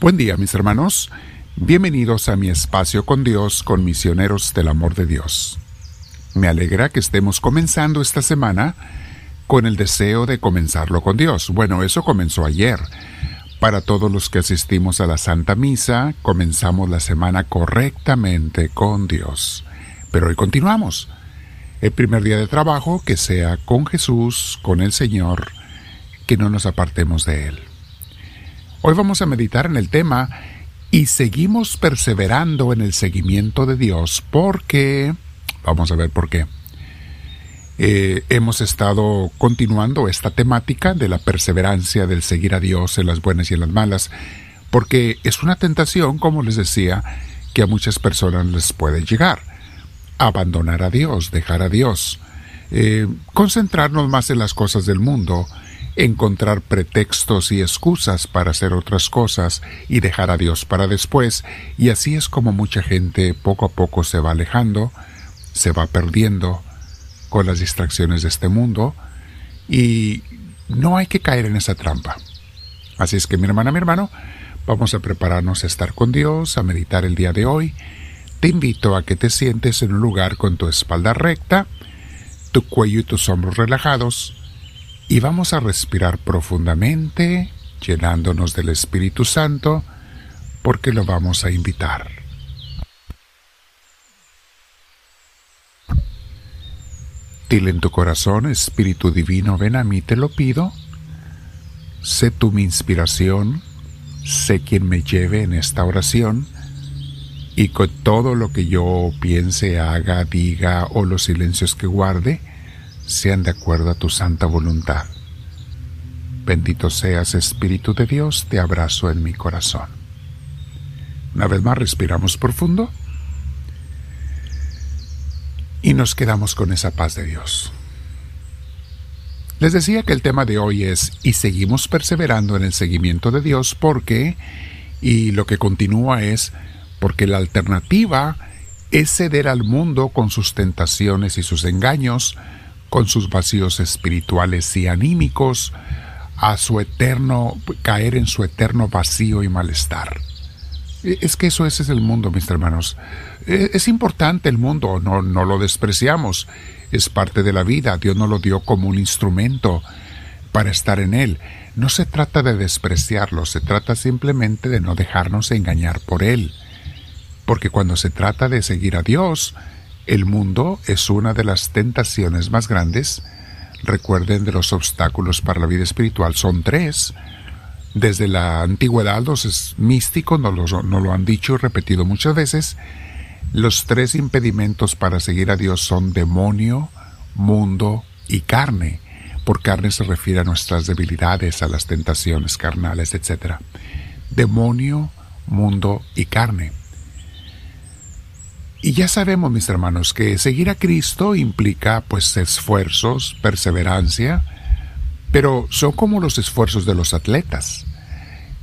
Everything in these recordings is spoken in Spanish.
Buen día mis hermanos, bienvenidos a mi espacio con Dios con misioneros del amor de Dios. Me alegra que estemos comenzando esta semana con el deseo de comenzarlo con Dios. Bueno, eso comenzó ayer. Para todos los que asistimos a la Santa Misa, comenzamos la semana correctamente con Dios. Pero hoy continuamos. El primer día de trabajo, que sea con Jesús, con el Señor, que no nos apartemos de Él. Hoy vamos a meditar en el tema y seguimos perseverando en el seguimiento de Dios porque, vamos a ver por qué, eh, hemos estado continuando esta temática de la perseverancia, del seguir a Dios en las buenas y en las malas, porque es una tentación, como les decía, que a muchas personas les puede llegar. Abandonar a Dios, dejar a Dios, eh, concentrarnos más en las cosas del mundo, encontrar pretextos y excusas para hacer otras cosas y dejar a Dios para después, y así es como mucha gente poco a poco se va alejando, se va perdiendo con las distracciones de este mundo, y no hay que caer en esa trampa. Así es que mi hermana, mi hermano, vamos a prepararnos a estar con Dios, a meditar el día de hoy. Te invito a que te sientes en un lugar con tu espalda recta, tu cuello y tus hombros relajados, y vamos a respirar profundamente, llenándonos del Espíritu Santo, porque lo vamos a invitar. Dile en tu corazón, Espíritu Divino, ven a mí, te lo pido. Sé tú mi inspiración, sé quien me lleve en esta oración, y con todo lo que yo piense, haga, diga o los silencios que guarde, sean de acuerdo a tu santa voluntad. Bendito seas, Espíritu de Dios, te abrazo en mi corazón. Una vez más respiramos profundo y nos quedamos con esa paz de Dios. Les decía que el tema de hoy es y seguimos perseverando en el seguimiento de Dios porque, y lo que continúa es, porque la alternativa es ceder al mundo con sus tentaciones y sus engaños, con sus vacíos espirituales y anímicos, a su eterno, caer en su eterno vacío y malestar. E, es que eso ese es el mundo, mis hermanos. E, es importante el mundo, no, no lo despreciamos. Es parte de la vida. Dios nos lo dio como un instrumento para estar en él. No se trata de despreciarlo, se trata simplemente de no dejarnos engañar por él. Porque cuando se trata de seguir a Dios, el mundo es una de las tentaciones más grandes. Recuerden de los obstáculos para la vida espiritual. Son tres. Desde la antigüedad los místicos nos lo, lo han dicho y repetido muchas veces. Los tres impedimentos para seguir a Dios son demonio, mundo y carne. Por carne se refiere a nuestras debilidades, a las tentaciones carnales, etc. Demonio, mundo y carne. Y ya sabemos, mis hermanos, que seguir a Cristo implica pues esfuerzos, perseverancia, pero son como los esfuerzos de los atletas.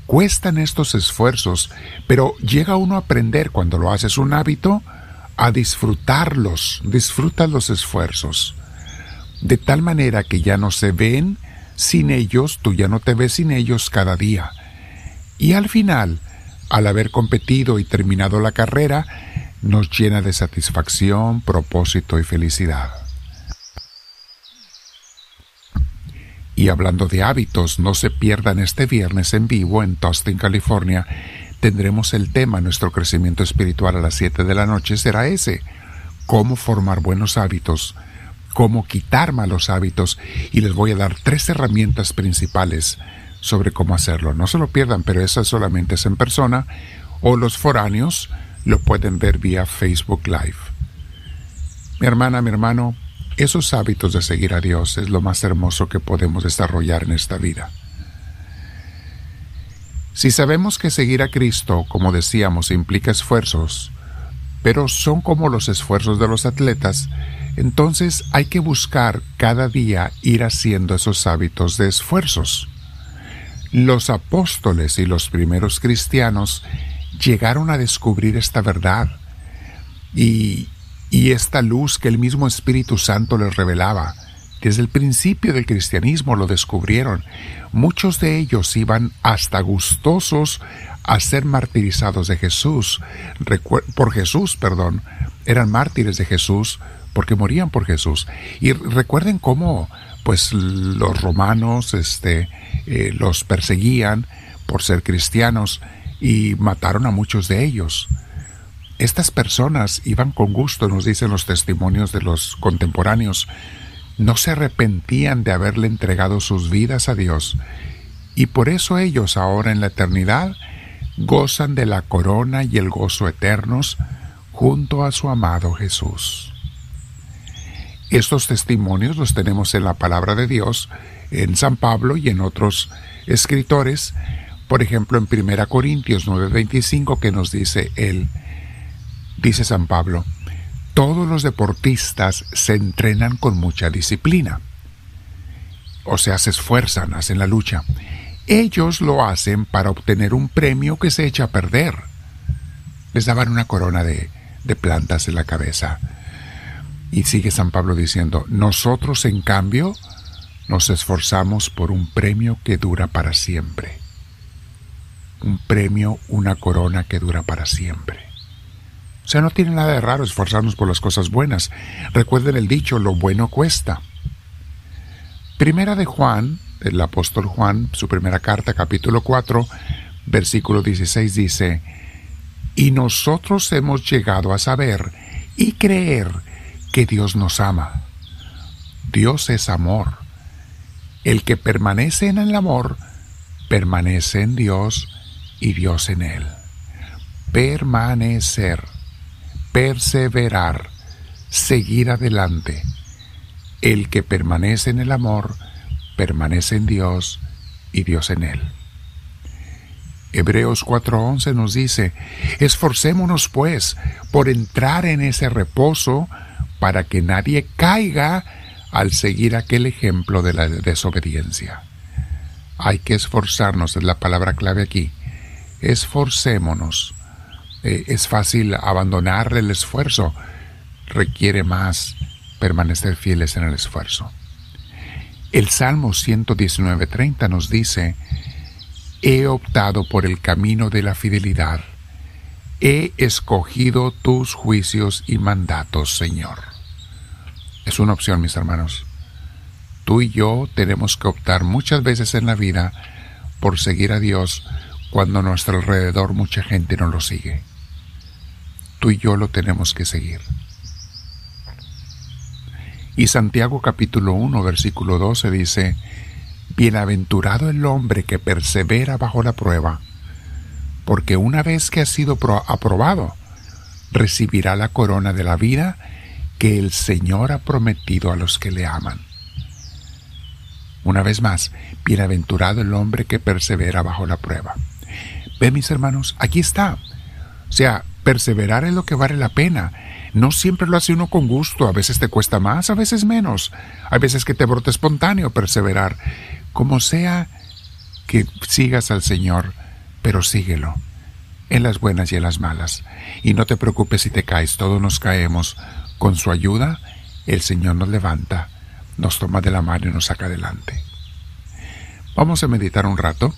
Cuestan estos esfuerzos, pero llega uno a aprender cuando lo haces un hábito a disfrutarlos, disfrutas los esfuerzos, de tal manera que ya no se ven sin ellos, tú ya no te ves sin ellos cada día. Y al final, al haber competido y terminado la carrera, nos llena de satisfacción, propósito y felicidad. Y hablando de hábitos, no se pierdan este viernes en vivo en Tustin, California. Tendremos el tema, nuestro crecimiento espiritual a las 7 de la noche será ese, cómo formar buenos hábitos, cómo quitar malos hábitos y les voy a dar tres herramientas principales sobre cómo hacerlo. No se lo pierdan, pero esa solamente es en persona o los foráneos lo pueden ver vía Facebook Live. Mi hermana, mi hermano, esos hábitos de seguir a Dios es lo más hermoso que podemos desarrollar en esta vida. Si sabemos que seguir a Cristo, como decíamos, implica esfuerzos, pero son como los esfuerzos de los atletas, entonces hay que buscar cada día ir haciendo esos hábitos de esfuerzos. Los apóstoles y los primeros cristianos llegaron a descubrir esta verdad y, y esta luz que el mismo Espíritu Santo les revelaba. Desde el principio del cristianismo lo descubrieron. Muchos de ellos iban hasta gustosos a ser martirizados de Jesús, por Jesús, perdón, eran mártires de Jesús porque morían por Jesús. Y recuerden cómo, pues, los romanos, este, eh, los perseguían por ser cristianos y mataron a muchos de ellos. Estas personas iban con gusto, nos dicen los testimonios de los contemporáneos, no se arrepentían de haberle entregado sus vidas a Dios, y por eso ellos ahora en la eternidad gozan de la corona y el gozo eternos junto a su amado Jesús. Estos testimonios los tenemos en la palabra de Dios, en San Pablo y en otros escritores, por ejemplo en 1 Corintios 9:25 que nos dice él, dice San Pablo, todos los deportistas se entrenan con mucha disciplina, o sea, se esfuerzan, hacen la lucha. Ellos lo hacen para obtener un premio que se echa a perder. Les daban una corona de, de plantas en la cabeza. Y sigue San Pablo diciendo, nosotros en cambio nos esforzamos por un premio que dura para siempre. Un premio, una corona que dura para siempre. O sea, no tiene nada de raro esforzarnos por las cosas buenas. Recuerden el dicho, lo bueno cuesta. Primera de Juan, el apóstol Juan, su primera carta, capítulo 4, versículo 16 dice, y nosotros hemos llegado a saber y creer que Dios nos ama. Dios es amor. El que permanece en el amor, permanece en Dios y Dios en él. Permanecer, perseverar, seguir adelante. El que permanece en el amor, permanece en Dios y Dios en él. Hebreos 4:11 nos dice, esforcémonos pues por entrar en ese reposo para que nadie caiga al seguir aquel ejemplo de la desobediencia. Hay que esforzarnos, es la palabra clave aquí. Esforcémonos. Eh, es fácil abandonar el esfuerzo, requiere más permanecer fieles en el esfuerzo. El Salmo 119.30 nos dice, He optado por el camino de la fidelidad. He escogido tus juicios y mandatos, Señor. Es una opción, mis hermanos. Tú y yo tenemos que optar muchas veces en la vida por seguir a Dios cuando a nuestro alrededor mucha gente no lo sigue. Tú y yo lo tenemos que seguir. Y Santiago capítulo 1 versículo 12 dice, Bienaventurado el hombre que persevera bajo la prueba, porque una vez que ha sido aprobado, recibirá la corona de la vida que el Señor ha prometido a los que le aman. Una vez más, bienaventurado el hombre que persevera bajo la prueba. Ve, mis hermanos, aquí está. O sea, perseverar es lo que vale la pena. No siempre lo hace uno con gusto, a veces te cuesta más, a veces menos. Hay veces que te brota espontáneo perseverar, como sea que sigas al Señor, pero síguelo, en las buenas y en las malas. Y no te preocupes si te caes, todos nos caemos. Con su ayuda, el Señor nos levanta, nos toma de la mano y nos saca adelante. Vamos a meditar un rato.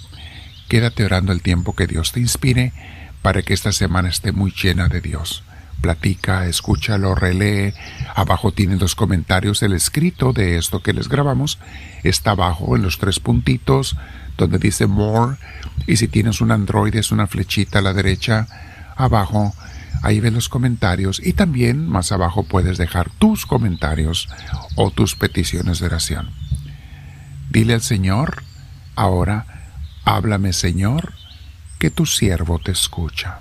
Quédate orando el tiempo que Dios te inspire para que esta semana esté muy llena de Dios. Platica, escúchalo, relee. Abajo tienen los comentarios, el escrito de esto que les grabamos. Está abajo en los tres puntitos donde dice More. Y si tienes un Android es una flechita a la derecha. Abajo, ahí ven los comentarios. Y también más abajo puedes dejar tus comentarios o tus peticiones de oración. Dile al Señor, ahora, háblame Señor, que tu siervo te escucha.